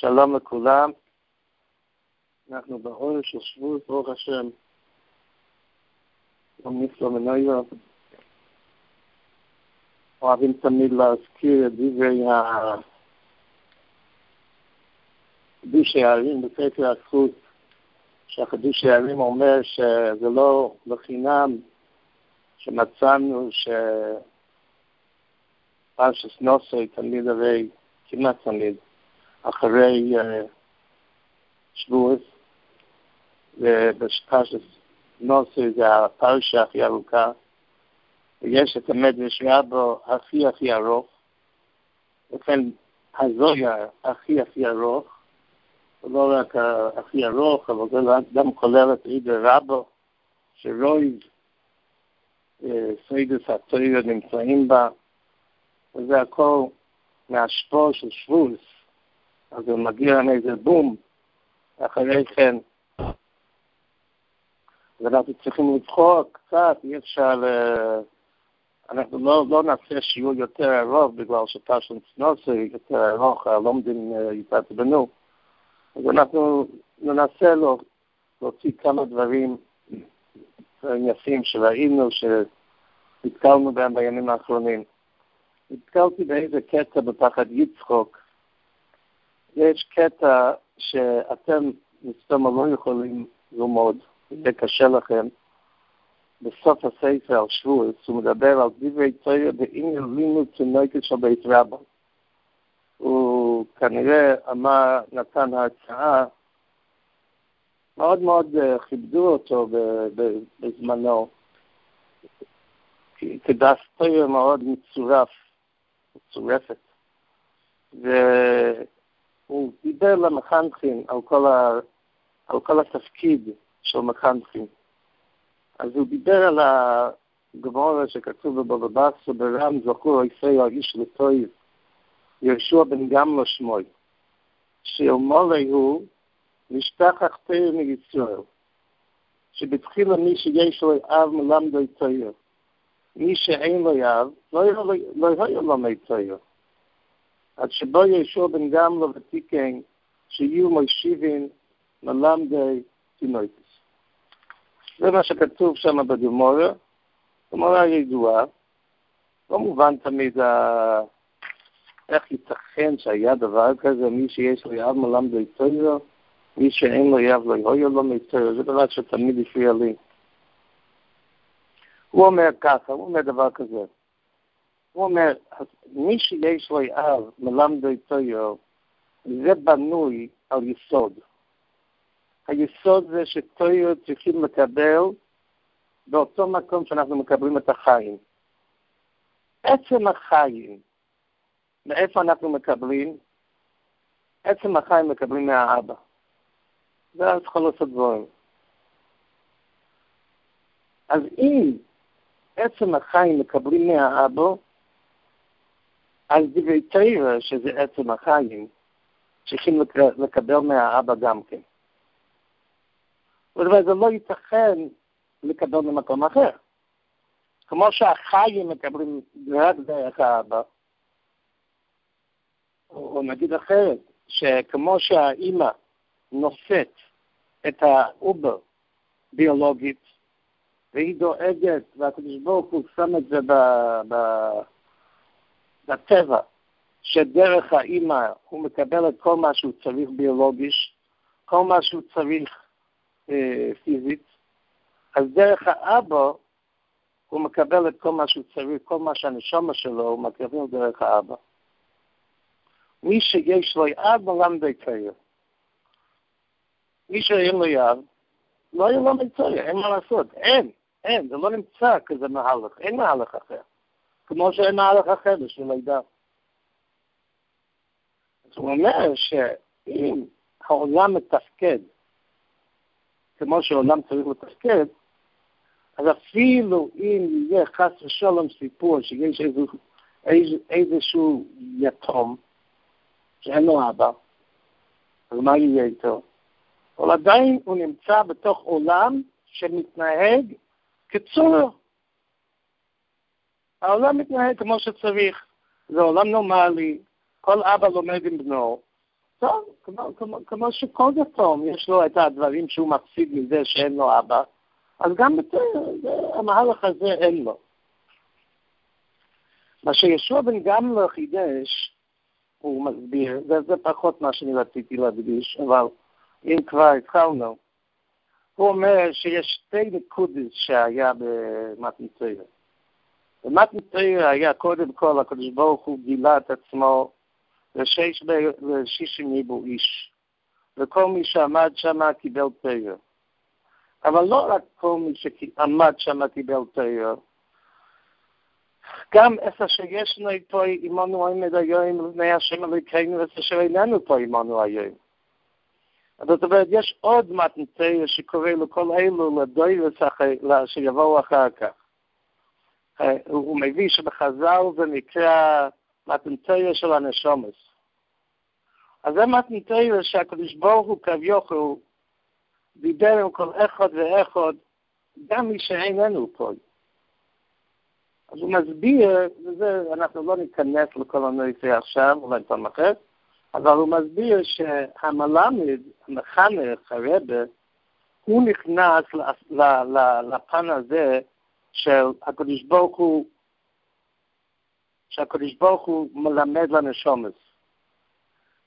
שלום לכולם. אנחנו באור של שבוע, ברוך השם. יום נפלא מנויו. אוהבים תמיד להזכיר את דברי ה... חידוש הערים בספר הזכות, שהחידוש הערים אומר שזה לא לחינם שמצאנו ש... פרשס נוסוי תמיד הרי כמעט תמיד אחרי שבועס ובפרשס נוסוי זה הפרשה הכי ארוכה ויש את המדרש רבו הכי הכי ארוך לכן הזויה הכי הכי ארוך לא רק הכי ארוך, אבל זה גם כולל את עידר רבו, שרויב סיידס התוירה נמצאים בה, וזה הכל מהשפור של שבוס, אז הוא מגיע עם איזה בום, אחרי כן, ואנחנו צריכים לבחור קצת, אי אפשר, אנחנו לא, לא נעשה שיעור יותר ארוך בגלל שפרשן סנוסי יותר ארוך, הלומדים יתעצבנו, אז אנחנו ננסה להוציא כמה דברים יפים שראינו, שנתקלנו בהם בימים האחרונים. נתקלתי באיזה קטע בפחד יצחוק. יש קטע שאתם מסתום לא יכולים ללמוד, זה קשה לכם. בסוף הספר על שבועס, הוא מדבר על דברי תויה בעניין לימוד תינוקת של בית רבא. הוא כנראה אמר, נתן הרצאה, מאוד מאוד כיבדו אותו בזמנו, כדף תויה מאוד מצורף. מצורפת. והוא דיבר למחנכים על כל, ה... על כל התפקיד של מחנכים. אז הוא דיבר על הגמורה שכתוב בבבא בסו ברם זכור איפי האיש לטויב, יהושע בן גמלו שמוי, שאומר הוא משפחת תיר מישראל, שבתחילה מי שיש לו אב מלמדו תיר. מי שאין לו יב, לא יהיה לו מי צייר. עד שבו ישוע בן גמלו ותיקן, שיהיו מושיבים מלמדי תינוקס. זה מה שכתוב שם בגמורה, גמורה ידועה, לא מובן תמיד ה... איך ייתכן שהיה דבר כזה, מי שיש לו יב מלמדי צייר, מי שאין לו יב לא יהיה לו צייר, זה דבר שתמיד הפריע לי. הוא אומר ככה, הוא אומר דבר כזה. הוא אומר, מי שיש לו אב מלמדו תויו, זה בנוי על יסוד. היסוד זה שתויו צריכים לקבל באותו מקום שאנחנו מקבלים את החיים. עצם החיים, מאיפה אנחנו מקבלים? עצם החיים מקבלים מהאבא. זה חלוס הדבורים. אז אם עצם החיים מקבלים מהאבו, אז דברי תרא, שזה עצם החיים, צריכים לקבל מהאבא גם כן. זאת אומרת, זה לא ייתכן לקבל ממקום אחר. כמו שהחיים מקבלים רק דרך האבא, או נגיד אחרת, שכמו שהאימא נושאת את העובר ביולוגית, והיא דואגת, והקדוש ברוך הוא שם את זה ב, ב, בטבע, שדרך האימא הוא מקבל את כל מה שהוא צריך ביולוגית, כל מה שהוא צריך אה, פיזית, אז דרך האבא הוא מקבל את כל מה שהוא צריך, כל מה שהנשמה שלו, הוא מקבל דרך האבא. מי שיש לו יד מלמדי תרא. מי שאין לו יד, לא יהיה לו מצויה, אין מה לעשות, אין. אין, זה לא נמצא כזה מהלך, אין מהלך אחר. כמו שאין מהלך אחר בשביל לידה. אז הוא אומר שאם העולם מתפקד כמו שהעולם צריך לתפקד, אז אפילו אם יהיה חס ושלום סיפור שיש איזשהו יתום שאין לו אבא, אז מה יהיה איתו? אבל עדיין הוא נמצא בתוך עולם שמתנהג קיצור, העולם מתנהג כמו שצריך, זה עולם נורמלי, כל אבא לומד עם בנו, טוב, כמו, כמו, כמו שכל יתום, יש לו את הדברים שהוא מפסיד מזה שאין לו אבא, אז גם את המהלך הזה אין לו. מה שישוע בן גמלא חידש, הוא מסביר, וזה פחות מה שאני רציתי להדגיש, אבל אם כבר התחלנו, הוא אומר שיש שתי נקודות שהיה במתניתרא. במתניתרא היה קודם כל, הקדוש ברוך הוא גילה את עצמו לשישים ריבו איש, וכל מי שעמד שם קיבל תרא. אבל לא רק כל מי שעמד שם קיבל תרא, גם איפה שישנו פה עמנו עמד היום לפני השם אלוקינו ואיפה שאיננו פה עמנו היום. זאת אומרת, יש עוד מתנתרא שקורא לכל אלו לדוירס שיבואו אחר כך. הוא מביא שבחז"ל זה נקרא מתנתרא של הנשומס. אז זה מתנתרא שהקדוש ברוך הוא כביכול דיבר עם כל אחד ואחד, גם מי שאיננו פה. אז הוא מסביר, וזה, אנחנו לא ניכנס לכל הנושא עכשיו, אולי פעם אחרת, אבל הוא מסביר שהמלמד, המחנך, הרבה, הוא נכנס לפן הזה שהקדוש ברוך הוא מלמד לנשומס.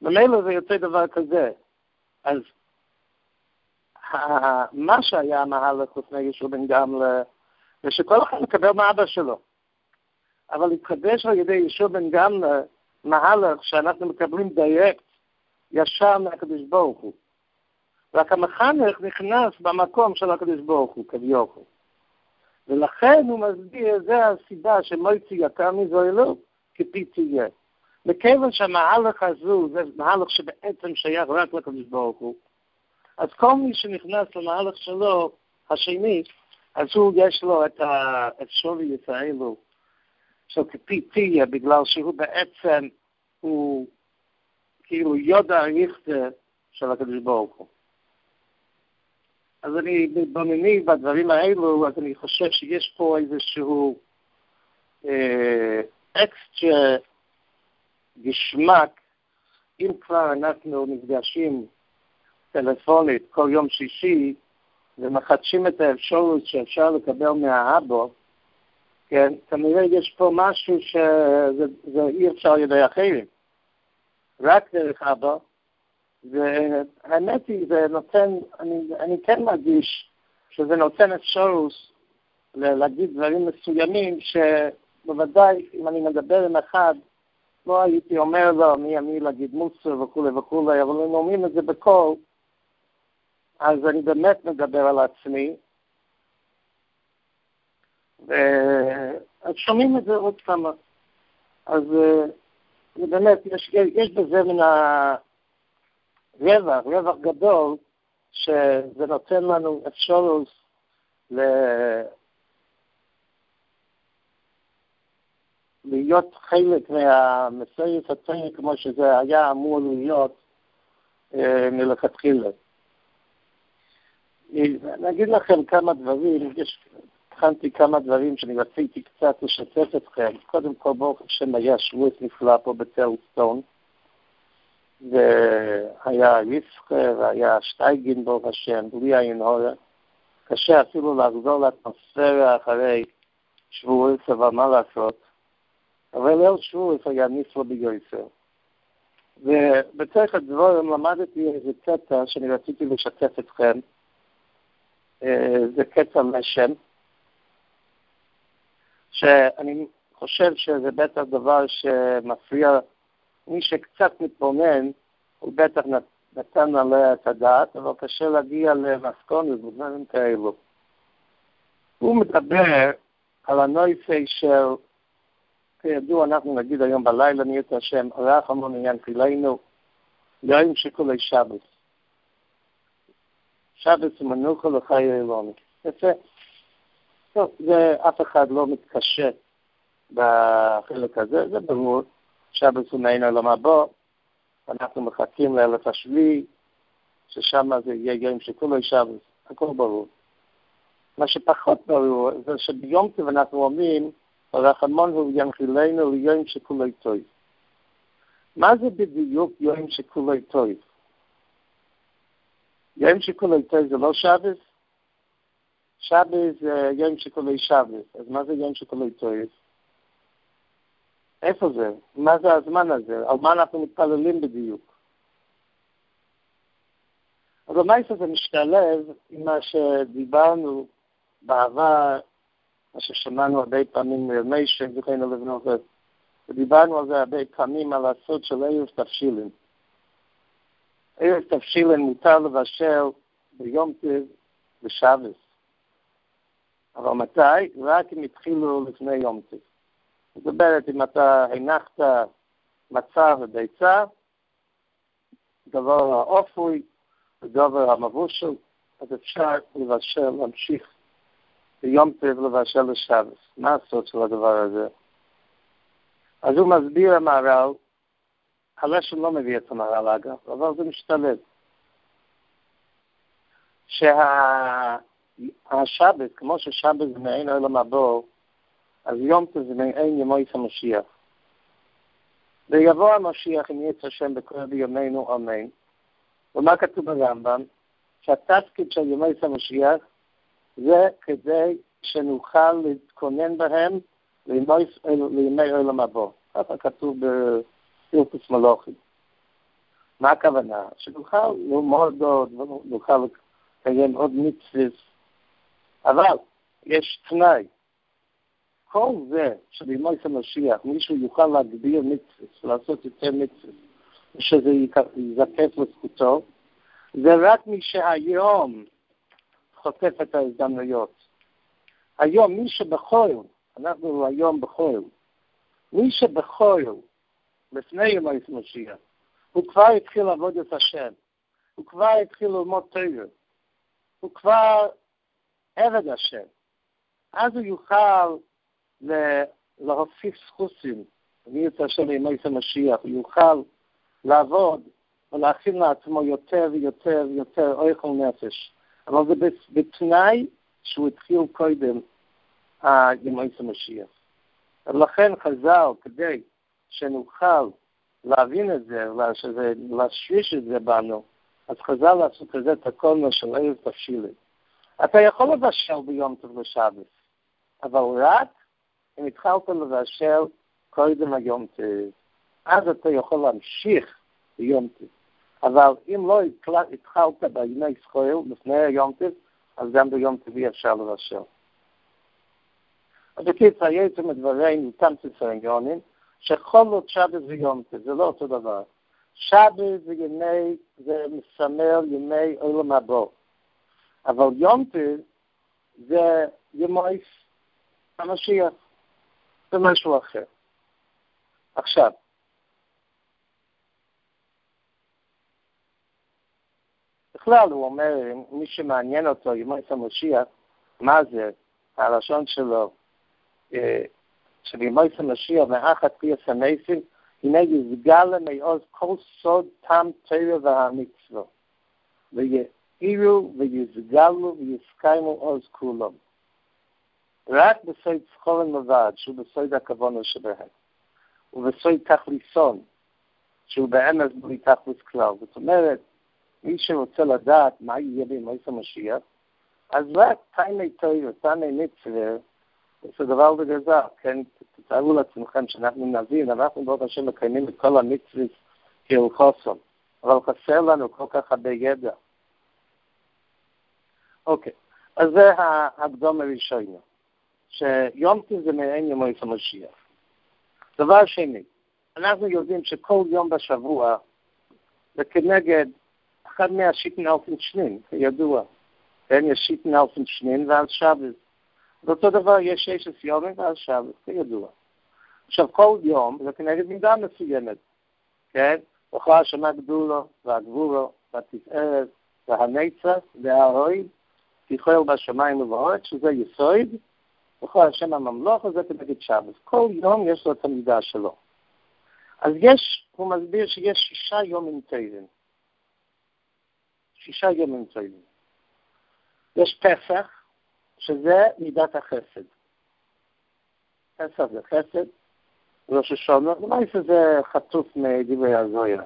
ממילא זה יוצא דבר כזה. אז מה שהיה המהלך לפני ישוע בן גמלה, זה שכל אחד מקבל מאבא שלו. אבל התחדש על ידי ישוע בן גמלה מהלך שאנחנו מקבלים דייקט ישר מהקדוש ברוך הוא. רק המחנך נכנס במקום של הקדוש ברוך הוא, כביכול. ולכן הוא מסביר, זה הסיבה שמויצי יקר מזו אלו, כפי תהיה. מכיוון שהמהלך הזו זה מהלך שבעצם שייך רק לקדוש ברוך הוא, אז כל מי שנכנס למהלך שלו, השני, אז הוא יש לו את, ה, את שווי ישראלו של כפי בגלל שהוא בעצם, הוא כאילו יודע ריכטר של הקדוש ברוך הוא. אז אני מתבונני בדברים האלו, אז אני חושב שיש פה איזשהו אה, אקסטרה גשמק, אם כבר אנחנו נפגשים טלפונית כל יום שישי ומחדשים את האפשרות שאפשר לקבל מהאבו, כן, כנראה יש פה משהו שזה אי אפשר על ידי אחרים, רק דרך אבא, והאמת היא, זה נותן, אני, אני כן מרגיש שזה נותן אפשרות להגיד דברים מסוימים שבוודאי אם אני מדבר עם אחד, לא הייתי אומר לו מי אני להגיד מוסר וכולי וכולי, אבל אם אומרים את זה בקול, אז אני באמת מדבר על עצמי, אז שומעים את זה עוד כמה. אז אה, באמת, יש, יש בזה מן הרווח, רווח גדול, שזה נותן לנו אפשרות ל... להיות חלק מהמסייף הצעיר כמו שזה היה אמור להיות אה, מלכתחילה. אני אגיד לכם כמה דברים, יש הכנתי כמה דברים שאני רציתי קצת לשתף אתכם. קודם כל, ברוך השם, היה שבועית נפלא פה בטלסטון, והיה ריסקר, והיה שטייגין, ברוך השם, בלי עין הורה. קשה אפילו לחזור לאטמוספירה אחרי שבועית, אבל מה לעשות. אבל ליל שבועית היה נפלא בגויסר. ובצריך הדבורים למדתי איזה קטע שאני רציתי לשתף אתכם. אה, זה קטע לשם. שאני חושב שזה בטח דבר שמפריע, מי שקצת מתבונן, הוא בטח נתן עליה את הדעת, אבל קשה להגיע למסקונת בדברים כאלו. הוא מדבר על הנויסי של, כידוע, אנחנו נגיד היום בלילה, נהיה את השם, המון עניין תפילנו, יום שכולי שבס. שבס ומנוחה לחיי אלוני. יפה. טוב, זה אף אחד לא מתקשה בחלק הזה, זה ברור. שבת הוא מעין העולם הבא, אנחנו מחכים לאלף השביעי, ששם זה יהיה יום שכולו שבת, הכל ברור. מה שפחות ברור זה שביום טוב אנחנו אומרים, הרחמון הוא ינחילנו ליום שכולו טוב. מה זה בדיוק יום שכולו טוב? יום שכולו טוב זה לא שבס? שבס זה יום שכולו שבס, אז מה זה יום שכולו טוב? איפה זה? מה זה הזמן הזה? על מה אנחנו מתפללים בדיוק? אז המייס הזה משתלב עם מה שדיברנו בעבר, מה ששמענו הרבה פעמים מרמיישן, זכרנו לבנות, ודיברנו על זה הרבה פעמים, על הסוד של ערב תבשילין. ערב תבשילין מותר לבשל ביום טב בשבס. אבל מתי? רק אם התחילו לפני יום טב. זאת אומרת, אם אתה הנחת מצה וביצה, דבר האופוי, ודבר המבושל, אז אפשר לבשל, להמשיך ביום טב לבשל לשבס. מה הסוד של הדבר הזה? אז הוא מסביר המהר"ל, הלשון לא מביא את המהר"ל אגב, אבל זה משתלב. שהשבת, כמו ששבת זה מעין עולם הבור, אז יום טוב זה מעין ימויס המשיח. ויבוא המשיח אם יצא השם בכל בימינו אמן. ומה כתוב ברמב"ם? שהתפקיד של ימויס המשיח זה כדי שנוכל להתכונן בהם לימי עולם הבא. ככה כתוב בפילפוס מלוכים. מה הכוונה? שנוכל ללמוד עוד, נוכל לקיים עוד מצווה, אבל יש תנאי. כל זה שבימי המשיח מישהו יוכל להגביר מצווה, לעשות יותר מצווה, ושזה ייזקף לזכותו, זה רק מי שהיום חוטף את ההזדמנויות. היום מי שבחול, אנחנו היום בחול, מי שבחול, לפני יום משיח, הוא כבר התחיל לעבוד את השם, הוא כבר התחיל ללמוד תרא, הוא כבר עבד השם. אז הוא יוכל להוסיף סחוסים, את השם לימי המשיח, יוכל לעבוד ולהכין לעצמו יותר ויותר ויותר אוכל נפש. אבל זה בתנאי שהוא התחיל קודם ימי המשיח. ולכן חז"ל, כדי שנוכל להבין את זה, להשריש את זה בנו, אז חז"ל לעשות כזה את הכל של ערב תבשילים. אתה יכול לבשל ביום טוב לשבת, אבל רק אם התחלת לבשל קודם היום טוב. אז אתה יכול להמשיך ביום טוב. אבל אם לא התחלת בימי זכויל לפני היום טוב, אז גם ביום טוב אי אפשר לבשל. אז בקיצר, יצא מדברינו, תמצת העניונים, שחולות שבת ויום טוב, זה לא אותו דבר. שבת זה ימי, זה מסמל ימי עולם הבא. אבל יום טוב זה ימי המשיח, זה משהו אחר. עכשיו, בכלל הוא אומר, מי שמעניין אותו, ימי המשיח, מה זה, הלשון שלו, שבימי המשיח, מאחת פי הסמייסים, הנה יסגלה מעוז כל סוד תם תרא והמצווה. ויעירו ויסגלו ויסקיימו עוז כולם. רק בסוד צחורן לבד, שהוא בסוד הכוונה שבהם, ובסוד תכליסון, שהוא באמת בלי תכליס כלל. זאת אומרת, מי שרוצה לדעת מה יהיה בימי המשיח, אז רק תייני תויר, תייני מצווה, זה דבר בגזר, כן? תתארו לעצמכם שאנחנו נבין, אנחנו ברוך השם מקיימים את כל המצוות כהלכוסון, אבל חסר לנו כל כך הרבה ידע. אוקיי, אז זה הקדום הראשון, שיום טוב זה מעין ימי המשיח. דבר שני, אנחנו יודעים שכל יום בשבוע זה כנגד אחד מהשיטן אלפן שנין, כידוע. כן, יש שיטן אלפן שנין ואז שבת. ואותו דבר יש ששת יומים ואז שבת, כידוע. עכשיו, כל יום זה כנגד מידה מסוימת, כן? וכל השנה גדולו, והגבולו, והתפארת, והנצח, והאוהד, תיכול בשמיים ובארץ, שזה יסוד, וכל השם הממלוך הזה כנגד שבת. כל יום יש לו את המידה שלו. אז יש, הוא מסביר שיש שישה יומים טובים. שישה יומים טובים. יש פסח, שזה מידת החסד. פסח זה חסד, ראש השונה, אולי שזה חטוף מדברי הזויה.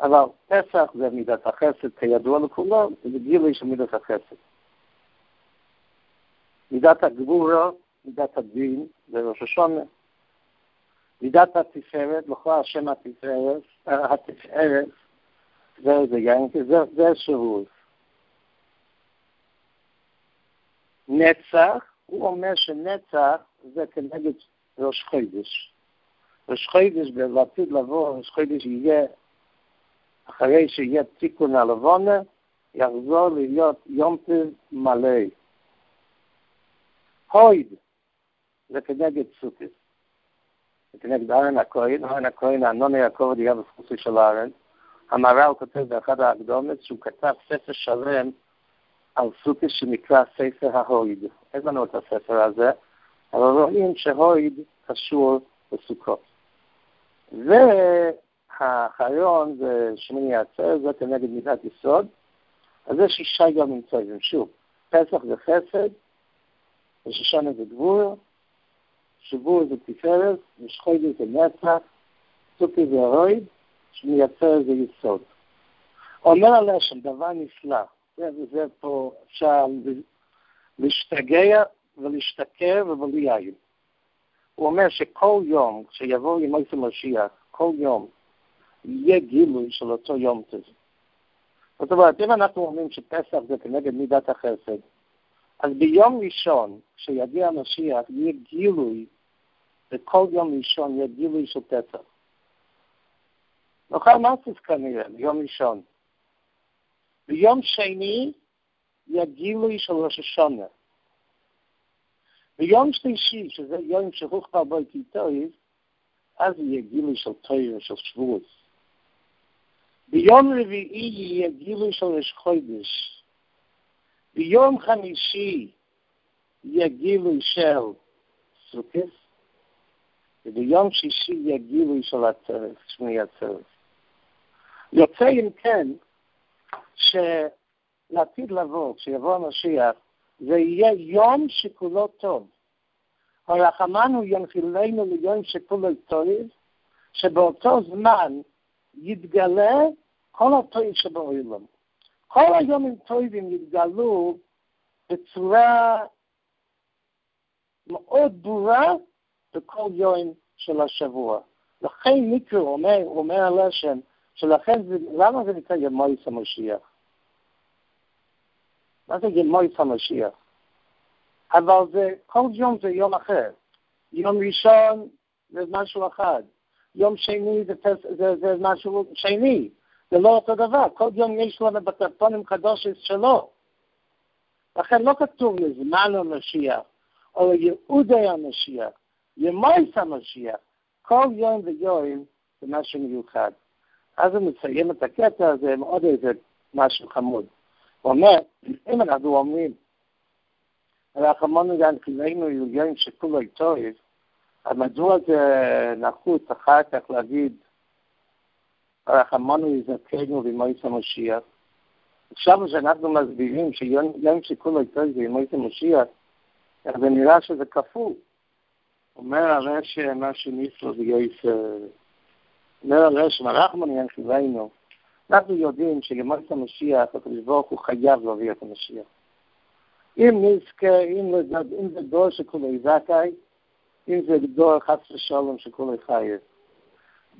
אבל פסח זה מידת החסד, כידוע לכולם, זה גילוי של מידת החסד. מידת הגבורה, מידת הדין, זה ראש השונה. מידת התפארת, לכאורה השם התפארת, התפארת, זה זה יין, זה, זה שירות. נצח, הוא אומר שנצח זה כנגד ראש חודש. ראש חודש בעתיד לבוא, ראש חודש יהיה, אחרי שיהיה תיקון הלבונה, יחזור להיות יום טוב מלא. הויד זה כנגד סוכס. זה כנגד ארן הכהן, ארן הכהן, הנוני יעקב היה בספוסי של ארן. המהר"ל כותב באחד ההקדומת שהוא כתב ספר שלם על סוכס שנקרא ספר ההויד. אין לנו את הספר הזה, אבל רואים שהויד קשור לסוכות. והאחרון זה שמיני עצר, זה כנגד מידת יסוד, אז זה שישה ימים טובים. שוב, פסח זה חסד, ושושנה זה גבור, שבור זה תפארת, ושחוידי זה נצח, סוכי זה הרויד, שמייצר זה יסוד. אומר הלשם, דבר נפלא, זה, זה פה אפשר להשתגע ולהשתכר ולהיין. הוא אומר שכל יום, כשיבוא ימי המשיח, כל יום, יהיה גילוי של אותו יום טוב. זאת אומרת, אם אנחנו אומרים שפסח זה כנגד מידת החסד, אז ביום ראשון, כשיגיע המשיח, יהיה גילוי, וכל יום ראשון יהיה גילוי של פסח. נוכל מסוס כנראה, ביום ראשון. ביום שני יהיה גילוי של ראש השונה. ביום שלישי, שזה יום שהוכפר בו כיתויב, אז יהיה גילוי של תויר, של שבועות. ביום רביעי יהיה גילוי של ראש חודש. ביום חמישי יהיה גילוי של סוכס, וביום שישי יהיה גילוי של הצרף, שמי הצרף. יוצא אם כן, שלעתיד לבוא, כשיבוא המשיח, זה יהיה יום שכולו טוב. הרחמנו ינחילנו ליום שכולו טוב, שבאותו זמן יתגלה כל הטוב שבעולם. כל היומים טובים יתגלו בצורה מאוד ברורה בכל יום של השבוע. לכן מיקרו אומר, אומר הלשם, שלכן זה, למה זה נקרא ימויס המשיח? מה זה ימויס המשיח? אבל זה, כל יום זה יום אחר. יום ראשון זה משהו אחד. יום שני זה, זה, זה משהו שני. זה לא אותו דבר, כל יום יש לנו בטלפונים קדושים שלו. לכן לא כתוב לזמן המשיח, או ליהודי המשיח, ימויס המשיח. כל יום ויום זה משהו מיוחד. אז הוא מסיים את הקטע הזה עם עוד איזה משהו חמוד. הוא אומר, אם אנחנו אומרים, רחמנו גם כלינו יום שכולו טוב, אז מדוע זה נחוץ אחר כך להגיד רחמנו יזכנו במועצת המשיח. עכשיו שאנחנו מסבירים שיום שכולו טוב זה במועצת המשיח, זה נראה שזה כפול. אומר הרי שמה שניסו זה יויסר אומר הרש, מרחמן ינחיבנו, אנחנו יודעים שלמועצת המשיח, הקדוש ברוך הוא חייב להביא את המשיח. אם נזכה, אם, אם זה דור שכולי זכאי, אם זה דור חס ושלום שכולי חייב.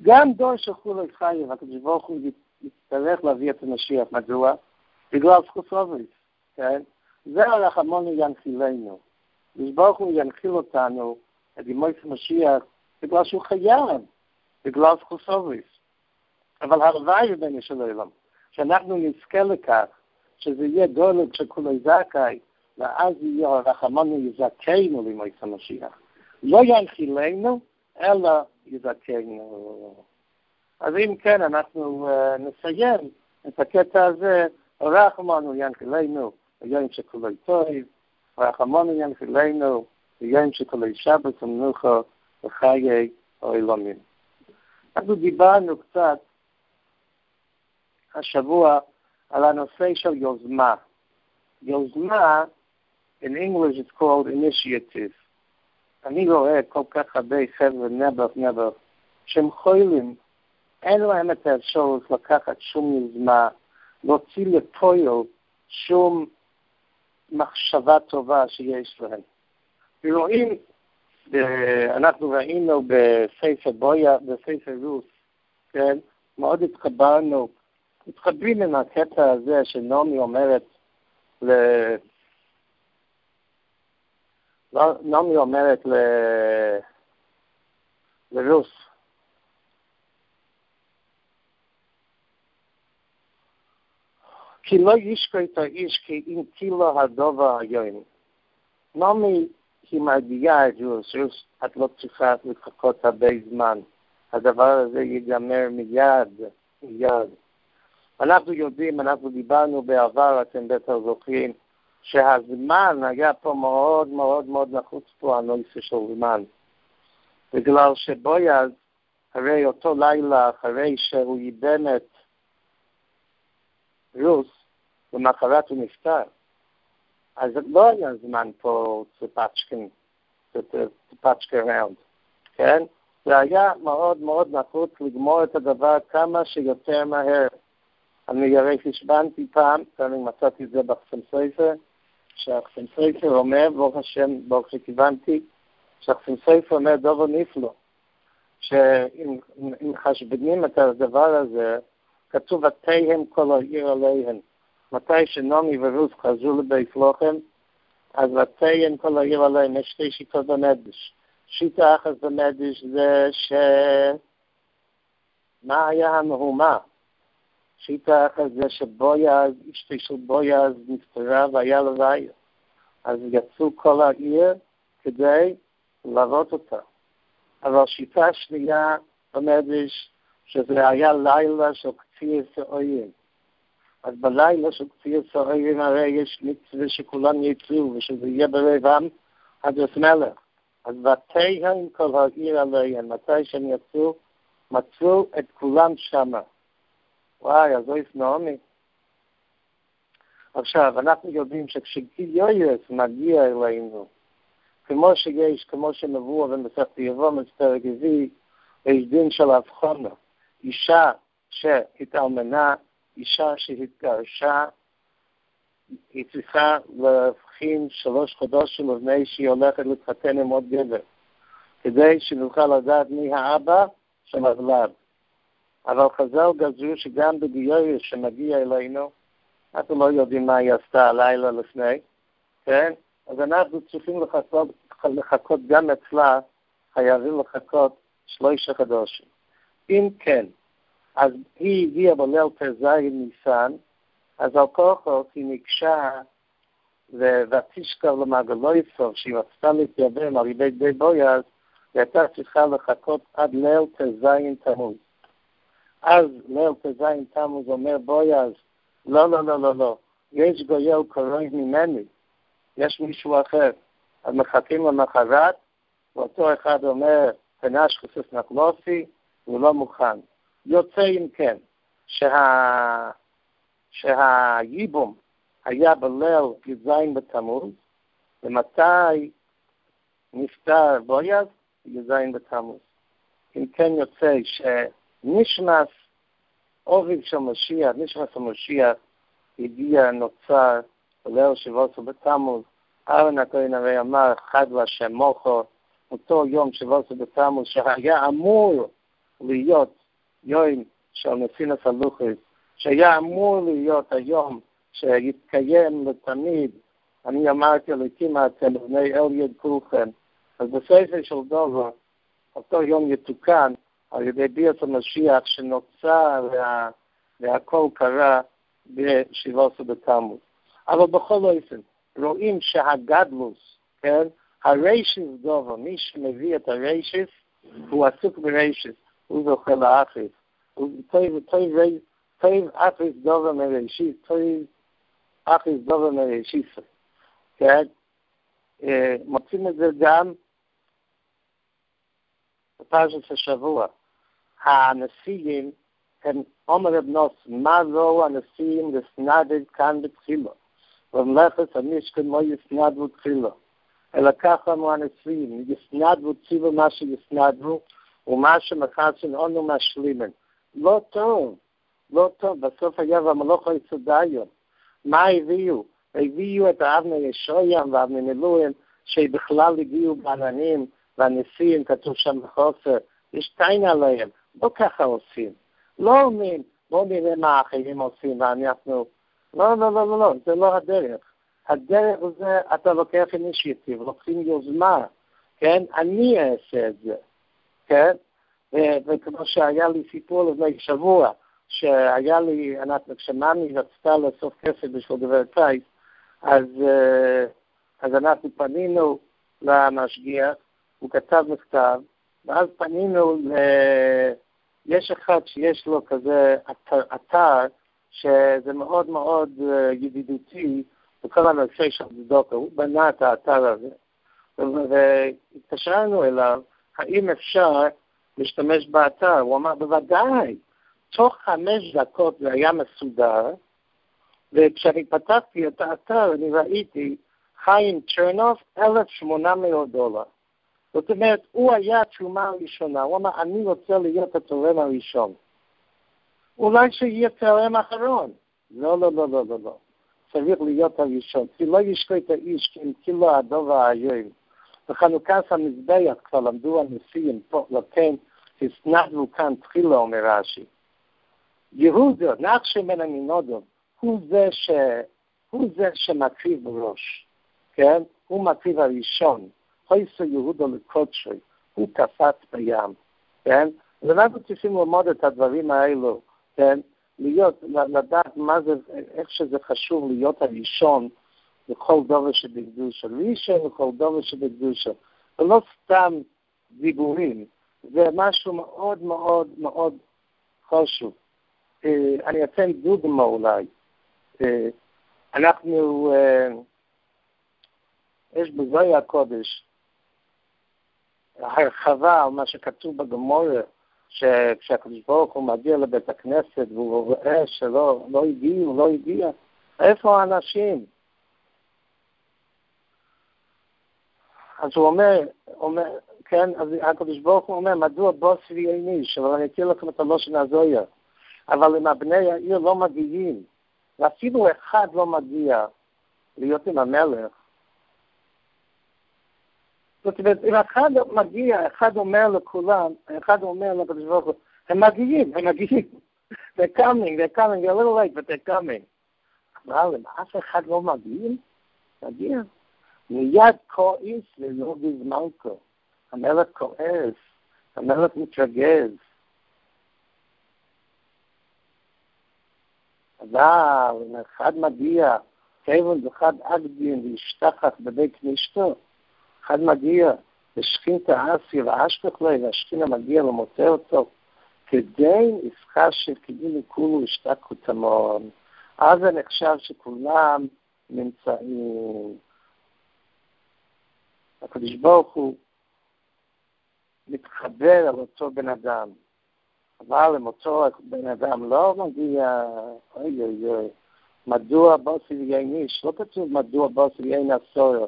גם דור שכולי חייב, הקדוש ברוך הוא יצטרך להביא את המשיח. מדוע? בגלל זכות רובריס, כן? זה הרחמון ינחילנו. הקדוש ברוך הוא ינחיל אותנו, את מועצת המשיח, בגלל שהוא חייב. בגלל חוסוביס. אבל הלוואי בין של עולם, שאנחנו נזכה לכך, שזה יהיה דולג שכולו זכאי, ואז יהיה הרחמנו יזכנו למועצת המשיח. לא ינחילנו, אלא יזכנו. אז אם כן, אנחנו uh, נסיים את הקטע הזה, רחמנו ינחילנו, היום שכולו טוב, רחמנו ינחילנו, היום שכולו שבת ומנוחה וחיי העולמים. אנחנו דיברנו קצת השבוע על הנושא של יוזמה. יוזמה, in English it's called initiative. אני רואה כל כך הרבה חבר'ה נבח נבח שהם חולים, אין להם את האפשרות לקחת שום יוזמה, להוציא לפועל שום מחשבה טובה שיש להם. ורואים, אנחנו ראינו בספר בויה, בספר רוס, כן, מאוד התחברנו, מתחברים עם הקטע הזה שנעמי אומרת. נעמי אומרת ל... לרוס, כי לא ישקו את האיש כי אם תילו הדובה היום. נעמי היא מרגיעה את רוס, רוס, את לא צריכה לחכות הרבה זמן. הדבר הזה ייגמר מיד, מיד. אנחנו יודעים, אנחנו דיברנו בעבר, אתם בטח זוכרים, שהזמן היה פה מאוד מאוד מאוד נחוץ פה, הנושא של זמן. בגלל שבויאז, הרי אותו לילה, אחרי שהוא ייבם את רוס, למחרת הוא נפטר. אז לא היה זמן פה צפצ'קן, צפצ'קה ראונד, כן? זה היה מאוד מאוד נחוץ לגמור את הדבר כמה שיותר מהר. אני הרי חשבנתי פעם, ואני מצאתי את זה בחסם ספר, שהחסם ספר אומר, ברוך השם, ברוך שכיוונתי, שהחסם ספר אומר דובר נפלא, שאם חשבנים את הדבר הזה, כתוב ותהם כל העיר עליהם. מתי שנעמי ורות חזרו לבית לוחם, אז ותהם כל העיר עליהם, יש שתי שיטות במדש. שיטה אחת במדש זה ש... מה היה המהומה? שיטה אחת זה שבויאז, אשתי של בויאז נפטרה והיה לוואי. אז יצאו כל העיר כדי לראות אותה. אבל שיטה שנייה במדש, שזה היה לילה של כפיר סעורים. אז בלילה של כפיר סעורים הרי יש מצווה שכולם יצאו ושזה יהיה ברבם עד מלך. אז ותהן כל העיר עליהם, מתי שהם יצאו, מצאו את כולם שמה. וואי, אז אוי נעמי. עכשיו, אנחנו יודעים שכשגיוירס מגיע אלינו, כמו שיש, כמו שנבוא במסכת יבוא, פרק הביא, יש דין של הבחונה. אישה שהתאלמנה, אישה שהתגרשה, היא צריכה להבחין שלוש חודשים לפני שהיא הולכת להתחתן עם עוד גבר, כדי שנוכל לדעת מי האבא של הוולד. אבל חז"ל גזרו שגם בגיוריה שמגיע אלינו, אנחנו לא יודעים מה היא עשתה הלילה לפני, כן? אז אנחנו צריכים לחכות, לחכות גם אצלה, חייבים לחכות שלושה חודשים. אם כן, אז היא הגיעה בליל ט"ז ניסן, אז על כוחו היא ניגשה ותשכב למעגלויסוף, שהיא רצתה להתייבם על ידי די בויאז, היא הייתה צריכה לחכות עד ליל ט"ז תמוז. אז ליל ט"ז תמוז אומר בויאז, לא, לא, לא, לא, לא, יש גויל קרוב ממני, יש מישהו אחר. אז מחכים למחרת, ואותו אחד אומר, פנש חסוס נחלופי, הוא לא מוכן. יוצא אם כן, שה... שהייבום היה בליל י"ז בתמוז, ומתי נפטר בויאז? י"ז בתמוז. אם כן יוצא שנשמס אוביב של משיח, נשמס המשיח, הגיע, נוצר, בליל שבעשו בתמוז, אהרן הכהן הרי אמר, חד להשם מוכו, אותו יום שבעשו בתמוז, שהיה אמור להיות יום של נפינס הלוחס, שהיה אמור להיות היום שיתקיים לתמיד, אני אמרתי לכמעט אתם בני אל יד כולכם, אז בספר של דובר, אותו יום יתוקן על ידי ביאת המשיח שנוצר וה, והכל קרה בשבעו בתמוז. אבל בכל אופן, רואים שהגדלוס, כן, הריישס דובר, מי שמביא את הריישס, הוא עסוק בריישס, הוא זוכה לאחריס. טוב אחיס דובר מראשית, טוב אחיס דובר מראשית. כן? מוצאים את זה גם בפרשת השבוע. הנשיאים הם עומר בנוס, מה לא הנשיאים לסנדד כאן בתחילו. ומלאכת המשכן לא יסנדו תחילו. אלא ככה אמרו הנשיאים, יסנדבו ציבו מה שיסנדבו, ומה שמחסן אונו משלימן. לא טוב, לא טוב, בסוף היה והמלוך היסודיון. מה הביאו? הביאו את האבני ישוים ואבני מילואים, שבכלל הגיעו בעננים, והנשיאים, כתוב שם בחוסר, יש טיין עליהם, לא ככה עושים. לא אומרים, בואו נראה מה האחרים עושים ואנחנו... לא, לא, לא, לא, לא, זה לא הדרך. הדרך זה, אתה לוקח אינישיטיב, לוקחים יוזמה, כן? אני אעשה את זה, כן? וכמו שהיה לי סיפור לפני שבוע, שהיה לי, אנחנו, כשמאמי רצתה לאסוף כסף בשביל גברת פייס, אז, אה, אז אנחנו פנינו למשגיח, הוא כתב מכתב, ואז פנינו ל... יש אחד שיש לו כזה אתר, אתר שזה מאוד מאוד אה, ידידותי בכל הנושא של צדוקה, הוא בנה את האתר הזה. והתקשרנו אליו, האם אפשר להשתמש באתר? הוא אמר, בוודאי. תוך חמש דקות זה היה מסודר, וכשאני פתחתי את האתר אני ראיתי חיים צ'רנוף, 1,800 דולר. זאת אומרת, הוא היה התרומה הראשונה, הוא אמר, אני רוצה להיות התורם הראשון. אולי שיהיה תורם אחרון. לא, לא, לא, לא, לא, לא. צריך להיות הראשון. כי לא ישקו את האיש, כי אם כאילו הדובר היום. בחנוכת המזבח כבר למדו הנשיאים פה, לכן הסנדנו כאן תחילה, אומר רש"י. יהודה, נחשי מן המינודו, הוא זה, ש... הוא זה שמקריב בראש, כן? הוא מקריב הראשון. חייסו יהודה לקודשוי, הוא קפץ בים, כן? ואנחנו צריכים ללמוד את הדברים האלו, כן? להיות, לדעת מה זה, איך שזה חשוב להיות הראשון לכל דבר שבקדושה, ראשון לכל דבר שבקדושה, ולא סתם דיבורים, זה משהו מאוד מאוד מאוד חשוב. אה, אני אתן דוגמה אולי. אה, אנחנו, אה, יש בזוהי הקודש הרחבה על מה שכתוב בגמורה, שכשהקדוש ברוך הוא מגיע לבית הכנסת והוא רואה שלא לא הגיעו, לא הגיע, איפה האנשים? אז הוא אומר, אומר, כן, אז הקדוש ברוך הוא אומר, מדוע בוס ויעניש, אבל אני אתיר לכם את הלושן הזויה. אבל אם הבני העיר לא מגיעים, ואפילו אחד לא מגיע להיות עם המלך, זאת אומרת, אם אחד מגיע, אחד אומר לכולם, אחד אומר לקדוש ברוך הוא, הם מגיעים, הם מגיעים. they're coming, they're coming, they're a little late, but they're coming. אבל אם אף אחד לא מגיע, מגיע. מיד כועס ולא בזמן כה. המלך כועס, המלך מתרגז. אבל אם אחד מגיע, כיוון ואחד אגדין וישתחת בבית כנישתו, אחד מגיע לשכינתא אסי ואשכח לו, והשכינה מגיע ומוצא אותו, כדי יפחה שכאילו כולו השתקו תמון. אז זה נחשב שכולם נמצאים. הקדוש ברוך הוא מתחבר על אותו בן אדם. אבל אם אותו בן אדם לא מגיע, אוי אוי אוי, מדוע בוסי ויין איש? לא כתוב מדוע בוסי ויין הסויר.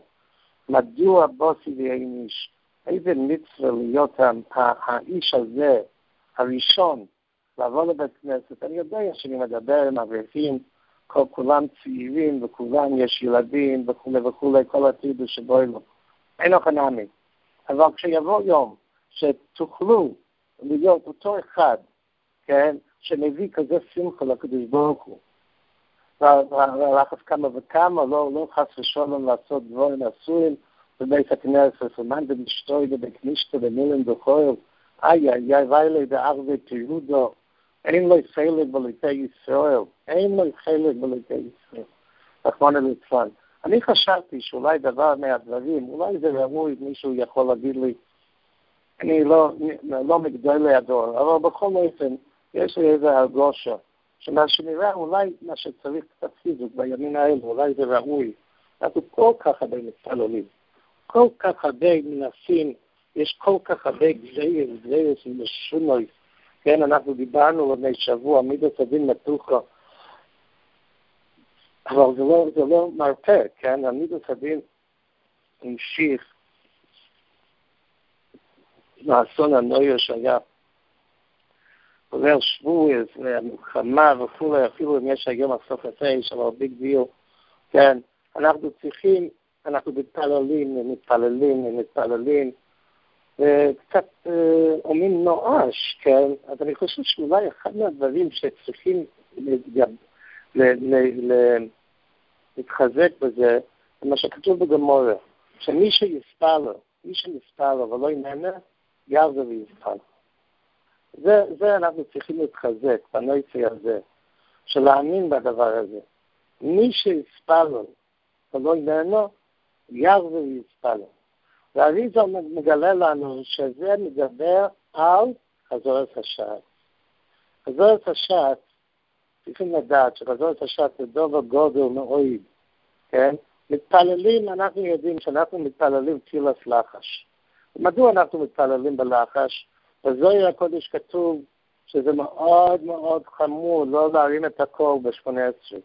מדוע בוסי ואין איש? איזה מצווה להיות האיש הזה, הראשון, לבוא לבית כנסת. אני יודע שאני מדבר עם אברכים, כולם צעירים וכולם יש ילדים וכולי וכולי, כל הצידו שבו אלו. אין לך נעמי. אבל כשיבוא יום שתוכלו להיות אותו אחד, כן, שמביא כזה שמחה לקדוש ברוך הוא, ולחץ כמה וכמה, לא, לא חס ושלום לעשות דברים אסורים בבית הכנסת, ומאן דמשתוי בבית משתו במילן דחויל, איי איי איי ויילי דערבי תירודו, אין לו חלק בליטי ישראל, אין לו חלק בליטי ישראל, רחמנא ליצלן. אני חשבתי שאולי דבר מהדברים, אולי זה ראוי, מישהו יכול להגיד לי, אני לא, לא מגדולי הדור, אבל בכל אופן, יש לי איזה הרגושה, שמה שנראה אולי מה שצריך קצת חיזוק בימים האלו, אולי זה ראוי. אנחנו כל כך הרבה מתפללים, כל כך הרבה מנסים, יש כל כך הרבה גזייס, גזייס ומשונוי. כן, אנחנו דיברנו לפני שבוע, מידות הדין מתוחה. אבל זה לא, זה לא מרפא, כן, המידות הדין המשיך לאסון הנויר שהיה כולל שבועז והמלחמה וכולי, אפילו אם יש היום הסופת אש, אבל ביג דיל, כן, אנחנו צריכים, אנחנו מתפללים, מתפללים, מתפללים, וקצת אה, אומרים נואש, כן? אז אני חושב שאולי אחד מהדברים שצריכים להתחזק בזה, זה מה שכתוב בגמורה, שמי שיספר לו, מי שיספר לו ולא ינהנה, יעזר ויספר. זה, זה אנחנו צריכים להתחזק בנויצי הזה, של להאמין בדבר הזה. מי שיספר לו ולא ינהנו, יעזר ויספר לו. והאריזה מגלה לנו שזה מדבר על חזורת השעת. חזורת השעת, צריכים לדעת שחזורת השעת זה דובר גודל מאוד, כן? מתפללים, אנחנו יודעים שאנחנו מתפללים תפילת לחש. מדוע אנחנו מתפללים בלחש? בזוהיר הקודש כתוב שזה מאוד מאוד חמור לא להרים את הקול ב-18,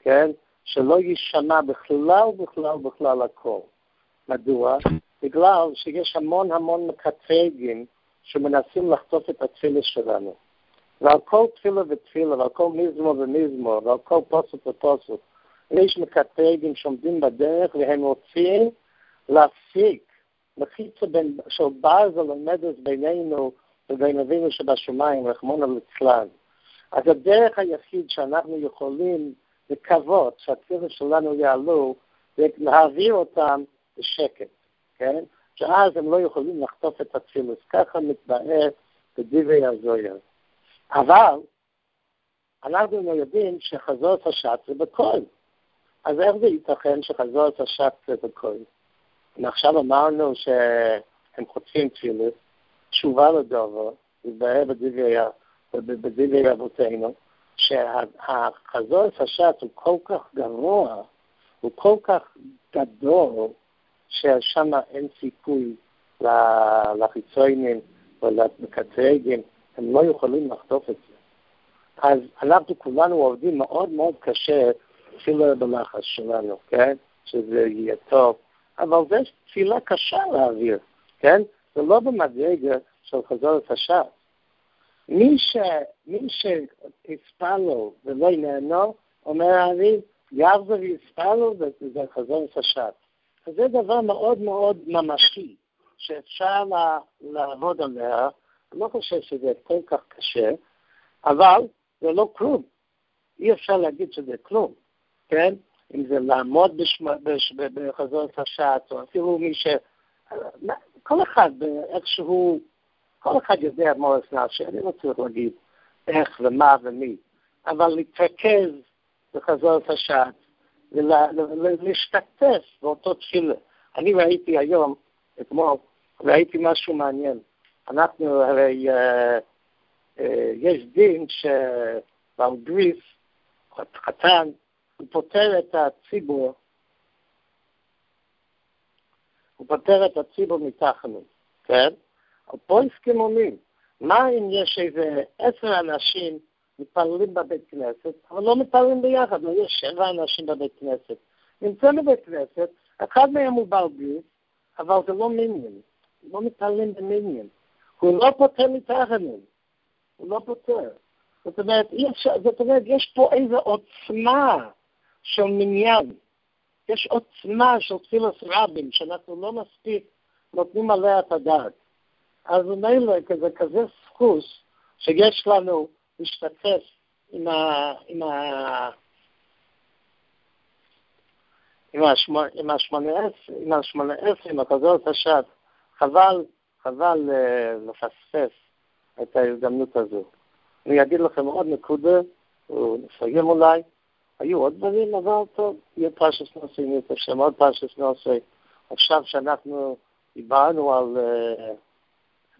כן? שלא יישמע בכלל בכלל בכלל הקול. מדוע? בגלל שיש המון המון מקטרגים שמנסים לחטוף את התפילה שלנו. ועל כל תפילה ותפילה, ועל כל מזמור ומזמור, ועל כל פוסק ופוסק, יש מקטרגים שעומדים בדרך והם רוצים להפסיק מחיצה בין, של ברזל עומדת בינינו ובין אבינו שבשמיים, רחמון ליצלן. אז הדרך היחיד שאנחנו יכולים לקוות שהתפילה שלנו יעלו, זה להעביר אותם בשקט. כן? שאז הם לא יכולים לחטוף את הצילוס. ככה מתבאר בדברי הזויר. אבל אנחנו לא יודעים שחזור השעת זה בקול. אז איך זה ייתכן שחזור השעת זה בקול? עכשיו אמרנו שהם חוטפים תפילוס, תשובה לדובר, מתבאר בדברי אבותינו, שהחזור השעת הוא כל כך גרוע, הוא כל כך גדול, ששם אין סיכוי לחיצוינים ולקטרגים, הם לא יכולים לחטוף את זה. אז אנחנו כולנו עובדים מאוד מאוד קשה, אפילו בלחץ שלנו, כן? שזה יהיה טוב, אבל זו תפילה קשה להעביר, כן? זה לא במדרגה של חזור את הש"ס. מי, ש, מי שיספר לו ולא ינהנו, אומר הארי, יחזור ויספר לו וזה חזור את הש"ס. זה דבר מאוד מאוד ממשי, שאפשר לעבוד עליה. אני לא חושב שזה כל כך קשה, אבל זה לא כלום. אי אפשר להגיד שזה כלום, כן? אם זה לעמוד בחזור השעת, או אפילו מי ש... כל אחד איכשהו, כל אחד יודע מורס נפשי, אני לא צריך להגיד איך ומה ומי, אבל להתרכז בחזור השעת, ולהשתתף באותו תפילה. אני ראיתי היום, אתמול, ראיתי משהו מעניין. אנחנו הרי, אה, אה, יש דין שבעל גריס, חתן, הוא פוטר את הציבור, הוא פוטר את הציבור מתחנו, כן? פה הסכימו מי. מה אם יש איזה עשר אנשים מתפללים בבית כנסת, אבל לא מתפללים ביחד, לא יש שבע אנשים בבית כנסת. נמצא בבית כנסת, אחד מהם הוא ברית, אבל זה לא מיניון, לא מתפללים במיניון. הוא לא פותר מתחתנים, הוא לא פותר. זאת אומרת, זאת אומרת, יש פה איזו עוצמה של מניין. יש עוצמה של תפילת רבים, שאנחנו לא מספיק נותנים עליה את הדעת. אז מילא כזה כזה סחוס שיש לנו להשתתף עם ה... עם ה... עם השמונה עשרה, עם השמונה עשרה, עם הכזאת השד. חבל, חבל אה, לפספס את ההזדמנות הזו. אני אגיד לכם עוד נקודה, נסיים אולי. היו עוד דברים, אבל טוב, יהיה פרשס נושא, יהיה השם עוד פרשס נושא. עכשיו שאנחנו דיברנו על uh,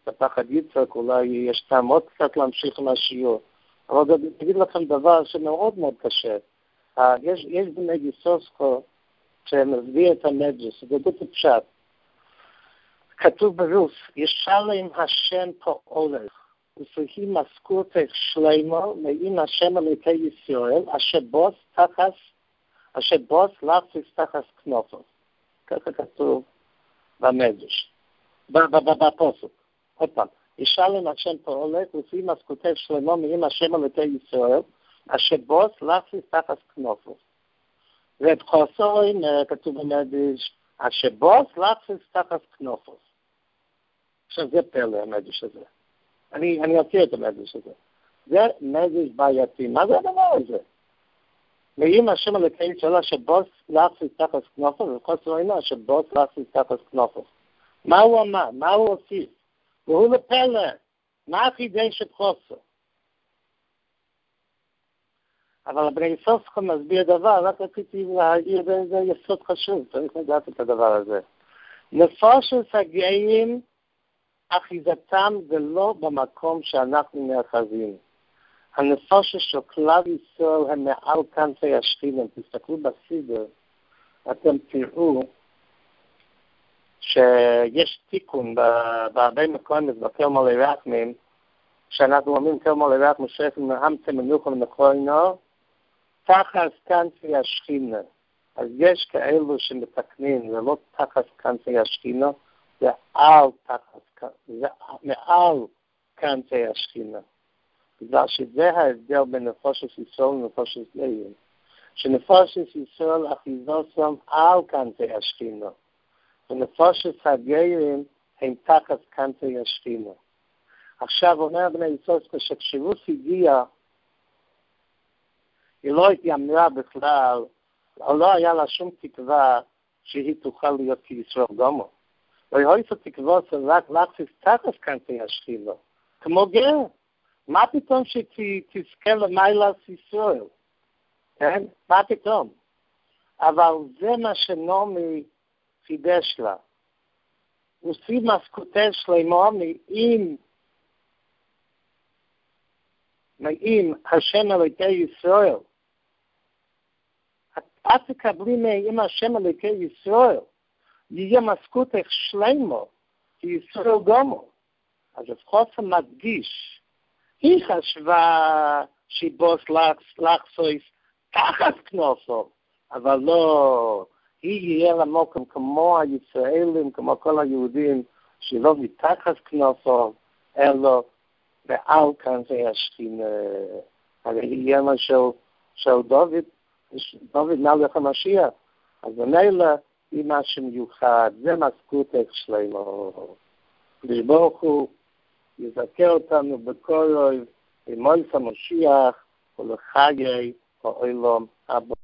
את הפחד יצחק, אולי יש טעם עוד קצת להמשיך עם השיעור. אבל אני אגיד לכם דבר שמאוד מאוד קשה. אה, יש, יש בני גיסוסקו שמביא את המג'וס, זה בוט פשט. כתוב ברוס, ישלם השם פועלך, וסהי משכורתך שלמה, מעם השם אלוקי ישראל, אשר בוס תחס, אשר בוס לחסיס תחס כנופו. ככה כתוב במדרש, בפוסק. עוד פעם, ישלם השם פועלת לפי מה שכותב שלמה מעם השם אלוקי ישראל, אשר בוס לחסיס תחת כנופו. רב חוסוי, כתוב במדרש, אשר בוס לחסיס תחת כנופו. עכשיו זה פלא המדרש הזה. אני, אני אכיר את המדרש הזה. זה מדרש בעייתי. מה זה הדבר הזה? ואם השם אלוקי ישראל אשר בוס לחסיס תחת כנופו, וחוסר אינו אשר בוס לחסיס תחת כנופו. מה הוא אמר? מה הוא הוסיף? והוא לפלא, מה החידש את חוסר? אבל הבני סוסקו מסביר דבר, רק רציתי להעיר באיזה יסוד חשוב, צריך לדעת את הדבר הזה. נפושת הגאים, אחיזתם זה לא במקום שאנחנו נאחזים. הנפושת של כלל ישראל הם מעל כנפי השכינה. תסתכלו בסידר, אתם תראו שיש תיקון בהרבה מקומות בקרמול רחמים, שאנחנו אומרים קרמול רחמים שייכים מהמצם מנוחו ונכוינו, תחת כנפי השכינה. אז יש כאלו שמתקנים, זה לא תחת כנפי השכינה, זה על תחת, זה מעל כנפי השכינה. בגלל שזה ההבדל בין נפושת ישראל לנפושת גאים. שנפושת ישראל אחיזוסם על כנפי השכינה. ונפושת הגרים הם תחת כנפי השכינה. עכשיו אומר בני יסוד, כשקשירות הגיע, היא לא התיימרה בכלל, לא היה לה שום תקווה שהיא תוכל להיות כישראל גומו. Weil heute die Kvose sagt, was ist das, das kann sie ja schieben. Komm her. Mach ich dann, dass ich die Skelle meine Sissuel. Okay? Mach ich dann. Aber das ist das, was Nomi fidesz. Und sie ist das, was השם אלייך ישראל אַז קאַבלי מיין השם ישראל יהיה מסקותך שלמה, כי ישראל גומו. אז לפחות זה מדגיש, היא חשבה שיבוס לחסויס תחת כנוסו, אבל לא היא יהיה לה מוקם כמו הישראלים, כמו כל היהודים, שלא מתחת כנופו, אלא בעל כנפי השכינה. הרי יהיה מה של, של דוד, דוד מלך המשיח. אז ממילא היא משהו מיוחד, זה מסקותק שלנו. הקדוש ברוך הוא יזכה אותנו בכל אוהב, עם מויס המשיח ולחיי העולם הבא.